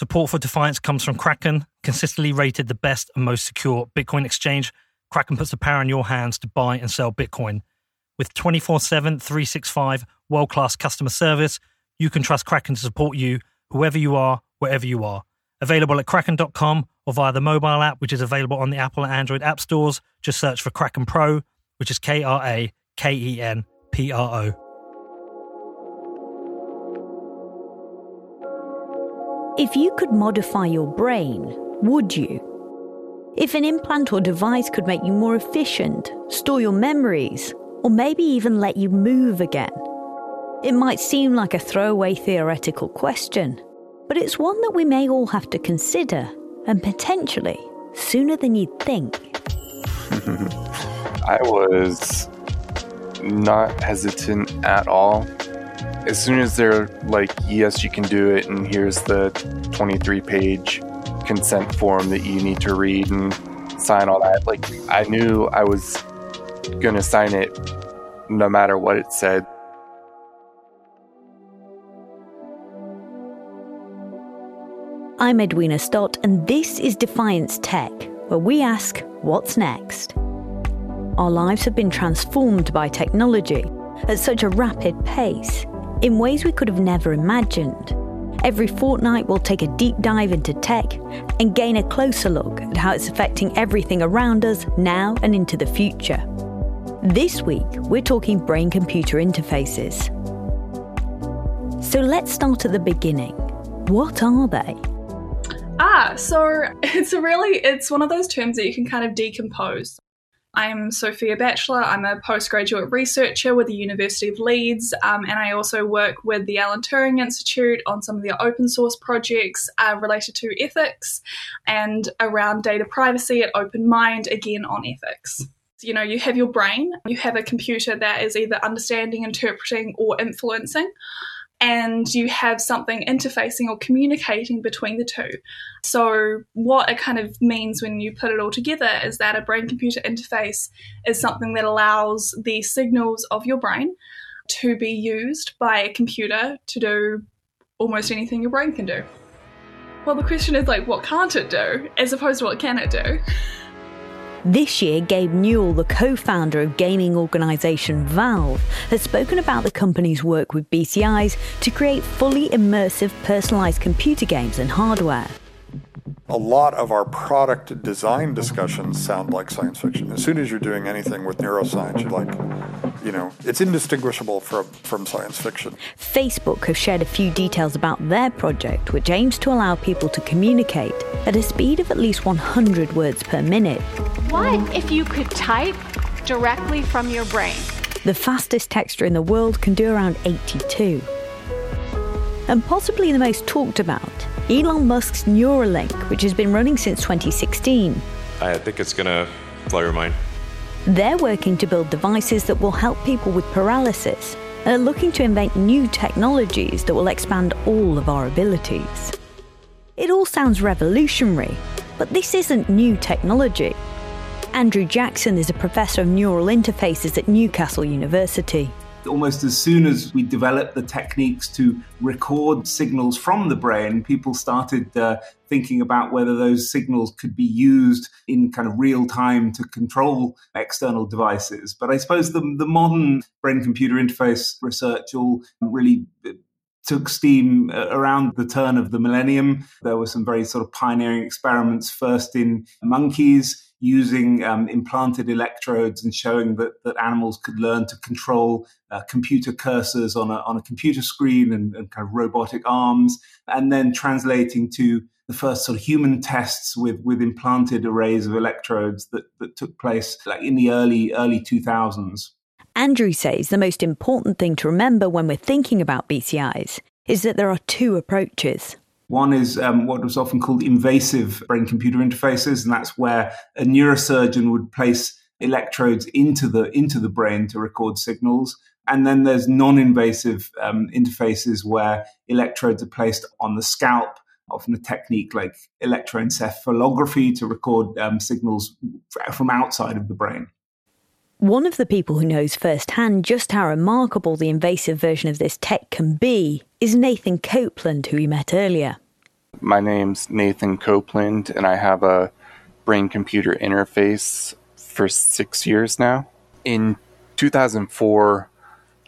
Support for Defiance comes from Kraken, consistently rated the best and most secure Bitcoin exchange. Kraken puts the power in your hands to buy and sell Bitcoin. With 24 7, 365 world class customer service, you can trust Kraken to support you, whoever you are, wherever you are. Available at kraken.com or via the mobile app, which is available on the Apple and Android app stores. Just search for Kraken Pro, which is K R A K E N P R O. If you could modify your brain, would you? If an implant or device could make you more efficient, store your memories, or maybe even let you move again? It might seem like a throwaway theoretical question, but it's one that we may all have to consider, and potentially sooner than you'd think. I was not hesitant at all as soon as they're like, yes, you can do it, and here's the 23 page consent form that you need to read and sign all that, like, I knew I was going to sign it no matter what it said. I'm Edwina Stott, and this is Defiance Tech, where we ask, what's next? Our lives have been transformed by technology at such a rapid pace in ways we could have never imagined. Every fortnight, we'll take a deep dive into tech and gain a closer look at how it's affecting everything around us now and into the future. This week, we're talking brain computer interfaces. So let's start at the beginning. What are they? Ah, so it's a really it's one of those terms that you can kind of decompose. I'm Sophia Batchelor. I'm a postgraduate researcher with the University of Leeds, um, and I also work with the Alan Turing Institute on some of their open source projects uh, related to ethics and around data privacy at OpenMined, again on ethics. You know, you have your brain, you have a computer that is either understanding, interpreting, or influencing and you have something interfacing or communicating between the two. So, what it kind of means when you put it all together is that a brain computer interface is something that allows the signals of your brain to be used by a computer to do almost anything your brain can do. Well, the question is like, what can't it do, as opposed to what can it do? This year, Gabe Newell, the co founder of gaming organisation Valve, has spoken about the company's work with BCIs to create fully immersive personalised computer games and hardware a lot of our product design discussions sound like science fiction. As soon as you're doing anything with neuroscience, you're like, you know, it's indistinguishable from, from science fiction. Facebook have shared a few details about their project, which aims to allow people to communicate at a speed of at least 100 words per minute. What if you could type directly from your brain? The fastest texter in the world can do around 82. And possibly the most talked about Elon Musk's Neuralink, which has been running since 2016. I think it's going to blow your mind. They're working to build devices that will help people with paralysis and are looking to invent new technologies that will expand all of our abilities. It all sounds revolutionary, but this isn't new technology. Andrew Jackson is a professor of neural interfaces at Newcastle University almost as soon as we developed the techniques to record signals from the brain, people started uh, thinking about whether those signals could be used in kind of real time to control external devices. But I suppose the, the modern brain computer interface research all really took steam uh, around the turn of the millennium. There were some very sort of pioneering experiments, first in monkeys using um, implanted electrodes and showing that, that animals could learn to control uh, computer cursors on a, on a computer screen and, and kind of robotic arms, and then translating to the first sort of human tests with, with implanted arrays of electrodes that, that took place like in the early early 2000s. Andrew says the most important thing to remember when we're thinking about BCIs is that there are two approaches. One is um, what was often called invasive brain computer interfaces, and that's where a neurosurgeon would place electrodes into the into the brain to record signals. And then there's non-invasive um, interfaces where electrodes are placed on the scalp, often a technique like electroencephalography to record um, signals from outside of the brain. One of the people who knows firsthand just how remarkable the invasive version of this tech can be is Nathan Copeland, who we met earlier. My name's Nathan Copeland, and I have a brain computer interface for six years now. In 2004,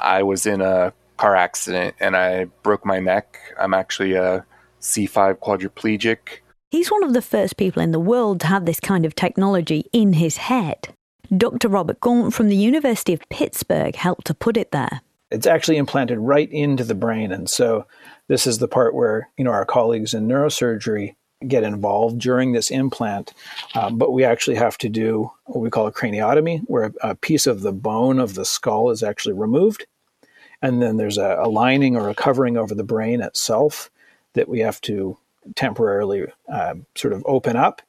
I was in a car accident and I broke my neck. I'm actually a C5 quadriplegic. He's one of the first people in the world to have this kind of technology in his head. Dr. Robert Gaunt from the University of Pittsburgh helped to put it there. It's actually implanted right into the brain. And so this is the part where, you know, our colleagues in neurosurgery get involved during this implant. Um, but we actually have to do what we call a craniotomy, where a, piece of the bone of the skull is actually removed. And then there's a, a lining or a covering over the brain itself that we have to temporarily um, sort of open up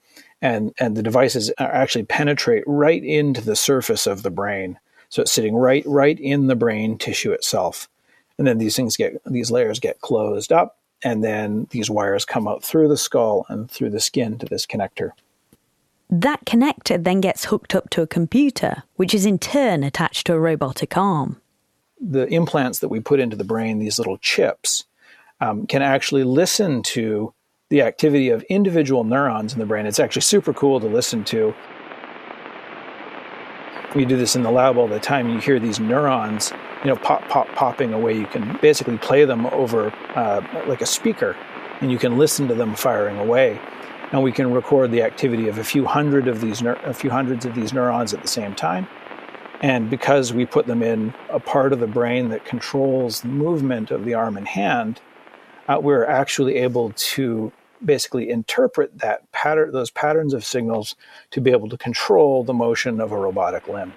and and the devices actually penetrate right into the surface of the brain. So it's sitting right right in the brain tissue itself, and then these things get these layers get closed up, and then these wires come out through the skull and through the skin to this connector. That connector then gets hooked up to a computer, which is in turn attached to a robotic arm. The implants that we put into the brain, these little chips, um, can actually listen to the activity of individual neurons in the brain. It's actually super cool to listen to. We do this in the lab all the time. You hear these neurons, you know, pop, pop, popping away. You can basically play them over uh, like a speaker, and you can listen to them firing away. And we can record the activity of a few hundred of these, a few hundreds of these neurons at the same time. And because we put them in a part of the brain that controls the movement of the arm and hand, uh, we're actually able to basically interpret that pattern, those patterns of signals to be able to control the motion of a robotic limb.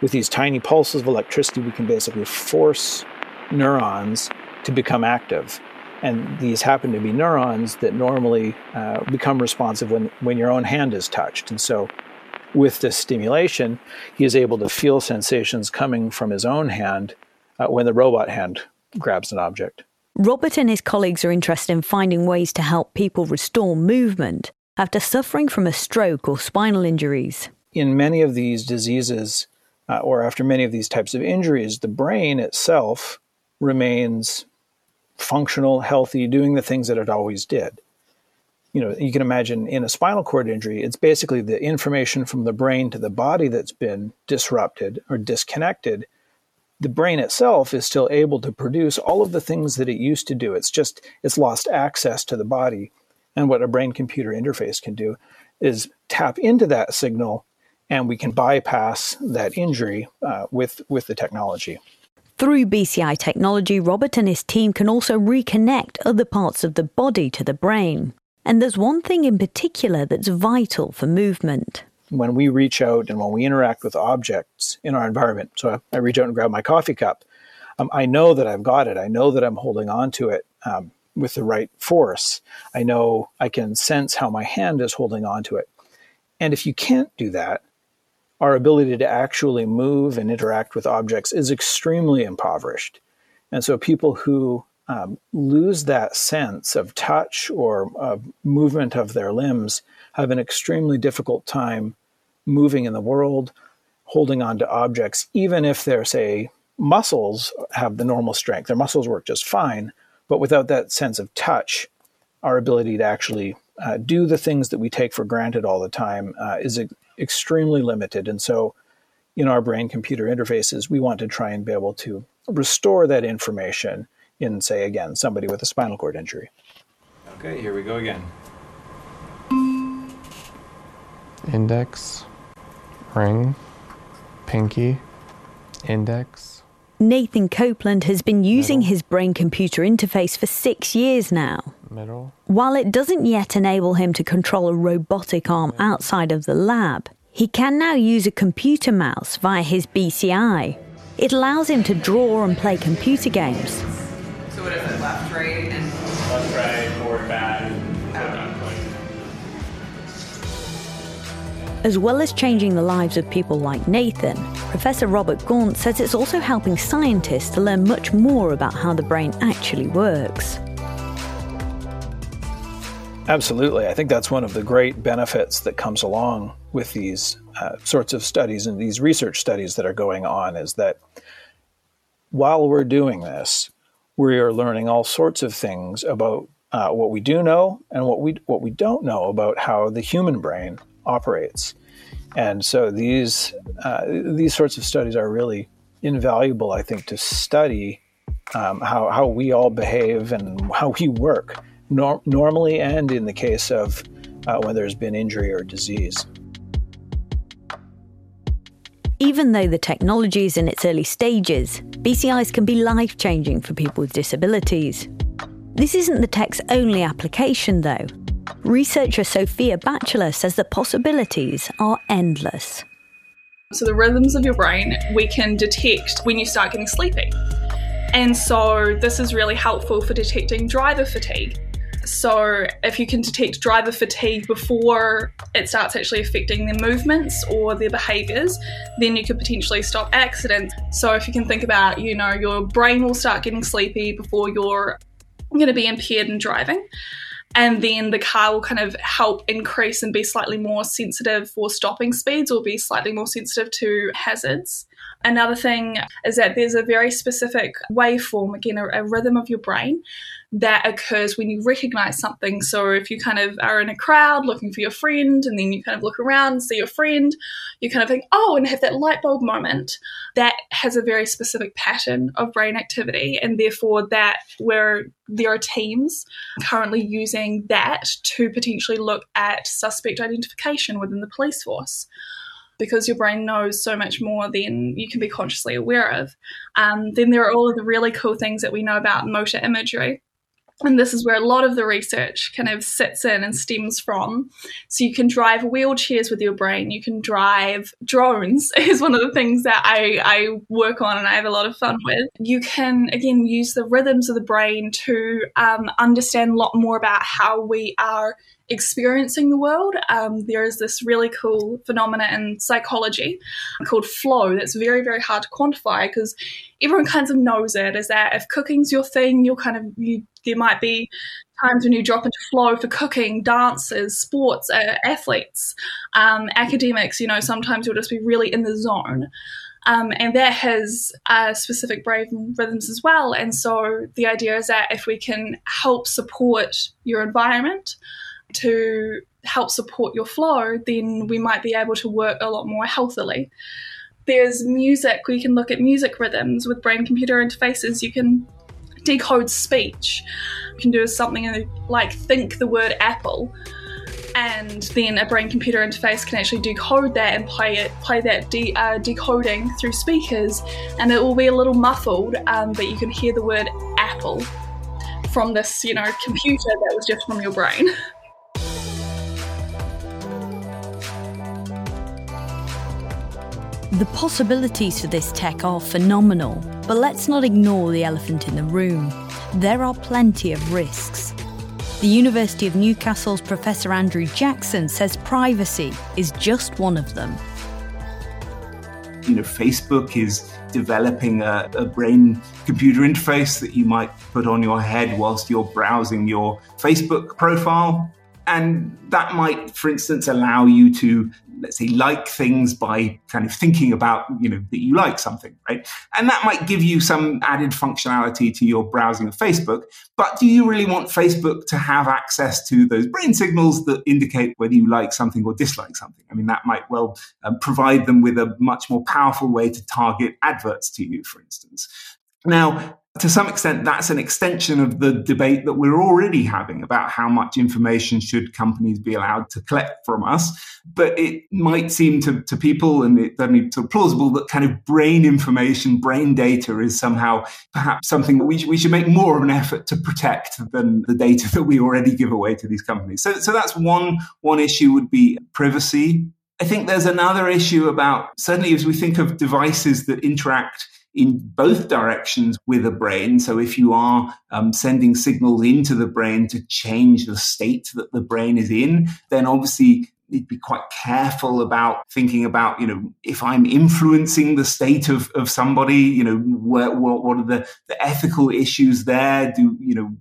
With these tiny pulses of electricity, we can basically force neurons to become active. And these happen to be neurons that normally uh, become responsive when, when your own hand is touched. And so, with this stimulation, he is able to feel sensations coming from his own hand uh, when the robot hand grabs an object. Robert and his colleagues are interested in finding ways to help people restore movement after suffering from a stroke or spinal injuries. In many of these diseases, uh, or after many of these types of injuries, the brain itself remains functional, healthy, doing the things that it always did. You know, you can imagine in a spinal cord injury, it's basically the information from the brain to the body that's been disrupted or disconnected the brain itself is still able to produce all of the things that it used to do. It's just it's lost access to the body. And what a brain computer interface can do is tap into that signal and we can bypass that injury uh, with, with the technology. Through BCI technology, Robert and his team can also reconnect other parts of the body to the brain. And there's one thing in particular that's vital for movement when we reach out and when we interact with objects in our environment. So I, reach out and grab my coffee cup. Um, I know that I've got it. I know that I'm holding on to it um, with the right force. I know I can sense how my hand is holding on to it. And if you can't do that, our ability to actually move and interact with objects is extremely impoverished. And so people who um, lose that sense of touch or movement of their limbs have an extremely difficult time moving in the world, holding on to objects, even if their, say, muscles have the normal strength. Their muscles work just fine, but without that sense of touch, our ability to actually uh, do the things that we take for granted all the time uh, is e- extremely limited. And so, in our brain computer interfaces, we want to try and be able to restore that information in, say, again, somebody with a spinal cord injury. Okay, here we go again. Index, ring, pinky, index. Nathan Copeland has been using Middle. his brain computer interface for six years now. Middle. While it doesn't yet enable him to control a robotic arm Middle. outside of the lab, he can now use a computer mouse via his BCI. It allows him to draw and play computer games. So what is it, left, right, and... Left, right, As well as changing the lives of people like Nathan, Professor Robert Gaunt says it's also helping scientists to learn much more about how the brain actually works. Absolutely. I think that's one of the great benefits that comes along with these uh, sorts of studies and these research studies that are going on is that while we're doing this, we are learning all sorts of things about uh, what we do know and what we what we don't know about how the human brain operates. And so these uh, these sorts of studies are really invaluable, I think, to study um, how how we all behave and how we work nor- normally, and in the case of uh, when there's been injury or disease. Even though the technology is in its early stages, BCIs can be life changing for people with disabilities. This isn't the tech's only application, though. Researcher Sophia Batchelor says the possibilities are endless. So, the rhythms of your brain we can detect when you start getting sleepy. And so, this is really helpful for detecting driver fatigue. So, if you can detect driver fatigue before it starts actually affecting their movements or their behaviors, then you could potentially stop accidents. So, if you can think about, you know, your brain will start getting sleepy before you're going to be impaired in driving. And then the car will kind of help increase and be slightly more sensitive for stopping speeds or be slightly more sensitive to hazards. Another thing is that there's a very specific waveform, again, a, a rhythm of your brain that occurs when you recognize something. So if you kind of are in a crowd looking for your friend and then you kind of look around and see your friend, you kind of think, oh, and have that light bulb moment. That has a very specific pattern of brain activity. And therefore, that where there are teams currently using that to potentially look at suspect identification within the police force because your brain knows so much more than you can be consciously aware of. Um, then there are all of the really cool things that we know about motor imagery and this is where a lot of the research kind of sits in and stems from. So you can drive wheelchairs with your brain. You can drive drones is one of the things that I, I work on and I have a lot of fun with. You can again use the rhythms of the brain to um, understand a lot more about how we are experiencing the world. Um, there is this really cool phenomena in psychology called flow that's very, very hard to quantify because everyone kind of knows it. Is that if cooking's your thing, you'll kind of you, there might be times when you drop into flow for cooking, dancers, sports, uh, athletes, um, academics. You know, sometimes you'll just be really in the zone. Um, and that has uh, specific brain rhythms as well. And so the idea is that if we can help support your environment, to help support your flow, then we might be able to work a lot more healthily. There's music, we can look at music rhythms with brain computer interfaces. You can decode speech. You can do something like think the word apple. And then a brain computer interface can actually decode that and play it, play that de- uh, decoding through speakers, and it will be a little muffled, um, but you can hear the word apple from this, you know, computer that was just from your brain. The possibilities for this tech are phenomenal, but let's not ignore the elephant in the room. There are plenty of risks. The University of Newcastle's Professor Andrew Jackson says privacy is just one of them. You know, Facebook is developing a, a brain computer interface that you might put on your head whilst you're browsing your Facebook profile. And that might, for instance, allow you to let's say like things by kind of thinking about you know that you like something right? And that might give you some added functionality to your browsing of facebook but do you really want facebook to have access to those brain signals that indicate whether you like something or dislike something? I mean that might well um, provide them with a much more powerful way to target adverts to you for instance. Now to some extent, that's an extension of the debate that we're already having about how much information should companies be allowed to collect from us. But it might seem to, to people, and it's certainly plausible, that kind of brain information, brain data is somehow perhaps something that we, we should make more of an effort to protect than the data that we already give away to these companies. So, so that's one, one issue would be privacy. I think there's another issue about certainly as we think of devices that interact in both directions with a brain. So if you are um, sending signals into the brain to change the state that the brain is in, then obviously you'd be quite careful about thinking about, you know, if I'm influencing the state of, of somebody, you know, what, what are the, the ethical issues there? Do, you know,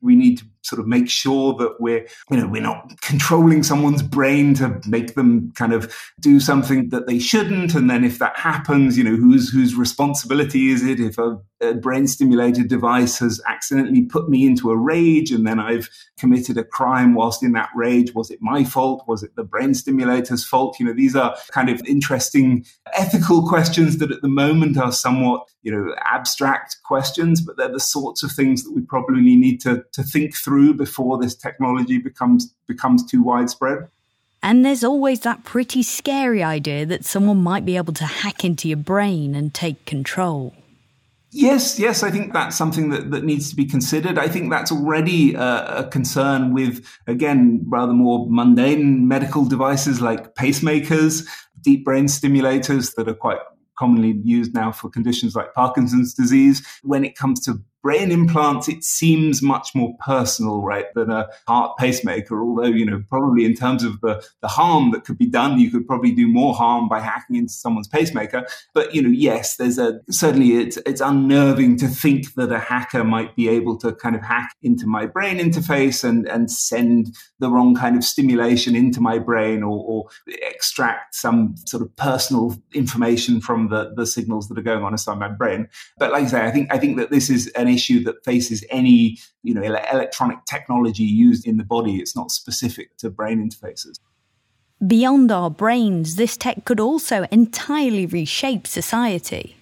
we need to sort of make sure that we're, you know, we're not controlling someone's brain to make them kind of do something that they shouldn't. And then if that happens, you know, whose whose responsibility is it if a, a brain stimulated device has accidentally put me into a rage and then I've committed a crime whilst in that rage? Was it my fault? Was it the brain stimulator's fault? You know, these are kind of interesting ethical questions that at the moment are somewhat, you know, abstract questions, but they're the sorts of things that we probably need to, to think through before this technology becomes becomes too widespread. And there's always that pretty scary idea that someone might be able to hack into your brain and take control. Yes, yes, I think that's something that, that needs to be considered. I think that's already a, a, concern with, again, rather more mundane medical devices like pacemakers, deep brain stimulators that are quite commonly used now for conditions like Parkinson's disease. When it comes to brain implants, it seems much more personal, right, than a heart pacemaker. Although, you know, probably in terms of the, the harm that could be done, you could probably do more harm by hacking into someone's pacemaker. But, you know, yes, there's a certainly it's, it's unnerving to think that a hacker might be able to kind of hack into my brain interface and, and send the wrong kind of stimulation into my brain or, or extract some sort of personal information from the, the signals that are going on inside my brain. But like I say, I think I think that this is an issue that faces any you know electronic technology used in the body. It's not specific to brain interfaces. Beyond our brains, this tech could also entirely reshape society.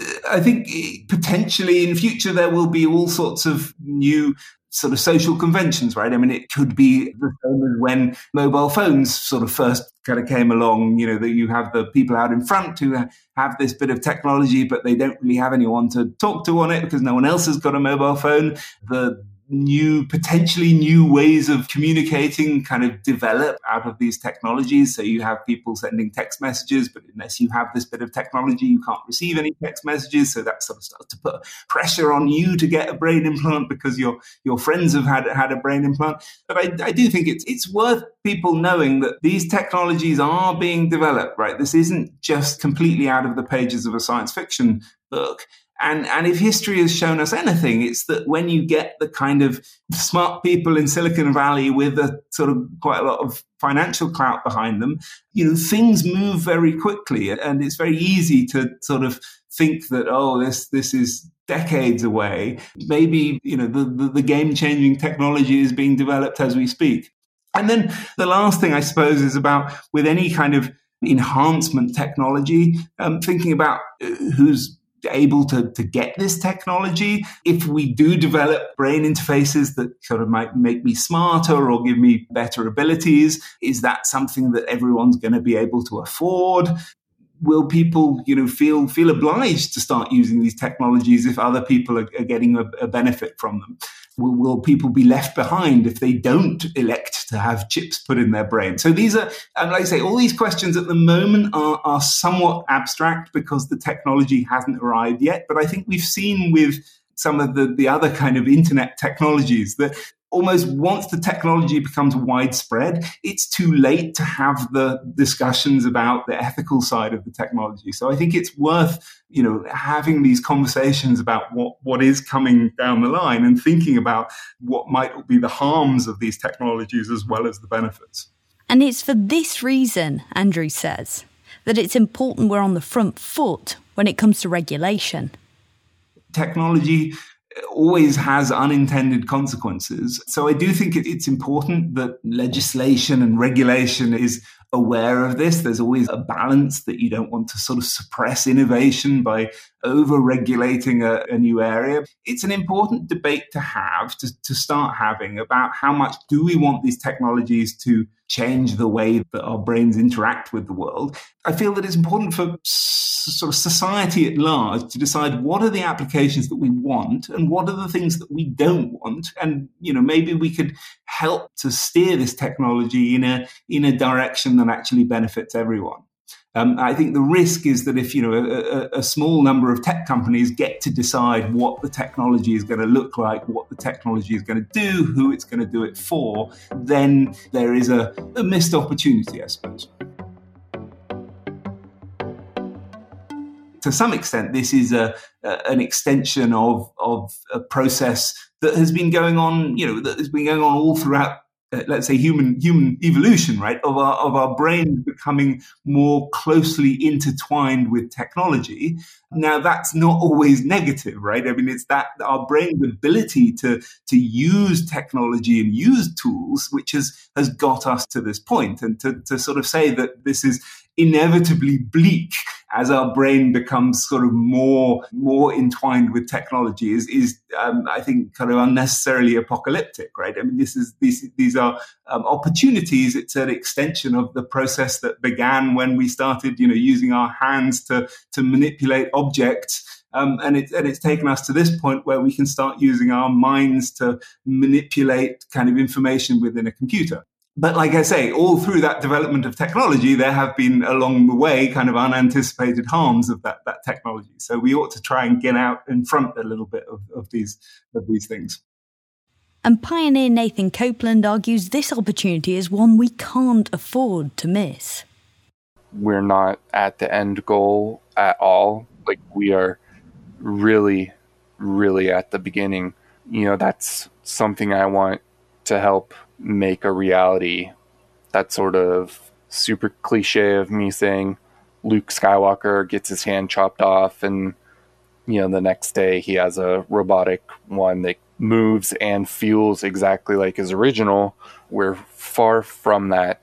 Uh, I think eh, potentially in future there will be all sorts of new sort of social conventions, right? I mean, it could be the same as when mobile phones sort of first kind of came along, you know, that you have the people out in front who have this bit of technology, but they don't really have anyone to talk to on it because no one else has got a mobile phone. The new, potentially new ways of communicating kind of develop out of these technologies. So you have people sending text messages, but unless you have this bit of technology, you can't receive any text messages. So that sort of starts to put pressure on you to get a brain implant because your your friends have had had a brain implant. But I, I do think it's it's worth people knowing that these technologies are being developed. Right, this isn't just completely out of the pages of a science fiction book. And, and if history has shown us anything, it's that when you get the kind of smart people in Silicon Valley with a sort of quite a lot of financial clout behind them, you know, things move very quickly. And it's very easy to sort of think that, oh, this, this is decades away. Maybe, you know, the, the, the game changing technology is being developed as we speak. And then the last thing I suppose is about with any kind of enhancement technology, um, thinking about uh, who's able to, to get this technology. If we do develop brain interfaces that sort of might make me smarter or give me better abilities, is that something that everyone's going to be able to afford? Will people, you know, feel feel obliged to start using these technologies if other people are, are getting a, a, benefit from them? Will, will, people be left behind if they don't elect to have chips put in their brain? So these are, and like I say, all these questions at the moment are, are somewhat abstract because the technology hasn't arrived yet. But I think we've seen with some of the, the other kind of internet technologies that almost once the technology becomes widespread, it's too late to have the discussions about the ethical side of the technology. So I think it's worth, you know, having these conversations about what, what is coming down the line and thinking about what might be the harms of these technologies as well as the benefits. And it's for this reason, Andrew says, that it's important we're on the front foot when it comes to regulation. Technology always has unintended consequences. So I do think it's important that legislation and regulation is aware of this. There's always a balance that you don't want to sort of suppress innovation by over regulating a, a, new area. It's an important debate to have, to, to start having about how much do we want these technologies to change the way that our brains interact with the world. I feel that it's important for sort of society at large to decide what are the applications that we want and what are the things that we don't want. And, you know, maybe we could help to steer this technology in a, in a direction that actually benefits everyone. Um, I think the risk is that if you know a, a, small number of tech companies get to decide what the technology is going to look like, what the technology is going to do, who it's going to do it for, then there is a, a missed opportunity, I suppose. to some extent, this is a, an extension of of a process that has been going on, you know, that has been going on all throughout uh, let's say human human evolution right of our of our brains becoming more closely intertwined with technology. Now that's not always negative right? I mean it's that our brain's ability to to use technology and use tools which has has got us to this point. And to to sort of say that this is inevitably bleak as our brain becomes sort of more more entwined with technology is is um, I think kind of unnecessarily apocalyptic, right? I mean, this is these these are um, opportunities. It's an extension of the process that began when we started, you know, using our hands to to manipulate objects. Um, and, it, and it's taken us to this point where we can start using our minds to manipulate kind of information within a computer but like I say, all through that development of technology, there have been along the way kind of unanticipated harms of that, that technology. So we ought to try and get out in front a little bit of, of these of these things. And pioneer Nathan Copeland argues this opportunity is one we can't afford to miss. We're not at the end goal at all. Like we are really, really at the beginning. You know, that's something I want to help make a reality. That sort of super cliche of me saying Luke Skywalker gets his hand chopped off and you know the next day he has a robotic one that moves and feels exactly like his original. We're far from that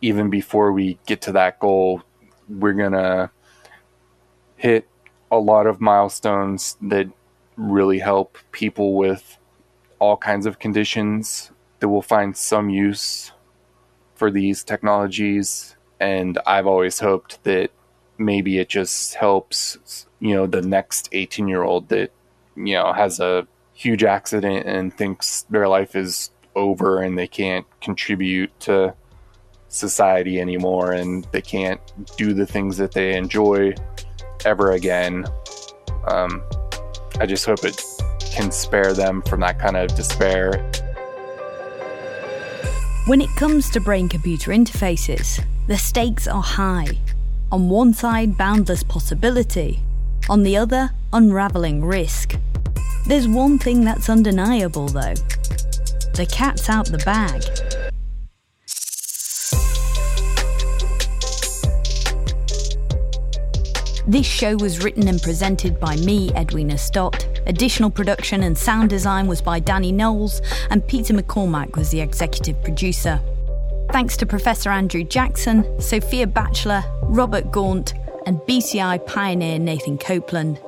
even before we get to that goal. We're going to hit a lot of milestones that really help people with all kinds of conditions that will find some use for these technologies. And I've always hoped that maybe it just helps, you know, the next 18 year old that, you know, has a huge accident and thinks their life is over and they can't contribute to society anymore and they can't do the things that they enjoy ever again. Um, I just hope it can spare them from that kind of despair. When it comes to brain computer interfaces, the stakes are high. On one side, boundless possibility, on the other, unravelling risk. There's one thing that's undeniable though the cat's out the bag. This show was written and presented by me, Edwina Stott. Additional production and sound design was by Danny Knowles, and Peter McCormack was the executive producer. Thanks to Professor Andrew Jackson, Sophia Batchelor, Robert Gaunt, and BCI pioneer Nathan Copeland.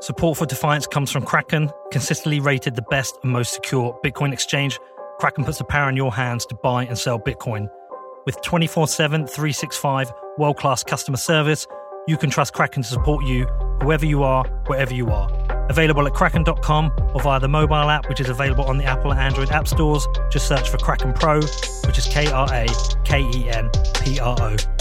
Support for Defiance comes from Kraken, consistently rated the best and most secure Bitcoin exchange. Kraken puts the power in your hands to buy and sell Bitcoin. With 24 7, 365 world class customer service, you can trust Kraken to support you, whoever you are, wherever you are. Available at kraken.com or via the mobile app, which is available on the Apple and Android app stores. Just search for Kraken Pro, which is K R A K E N P R O.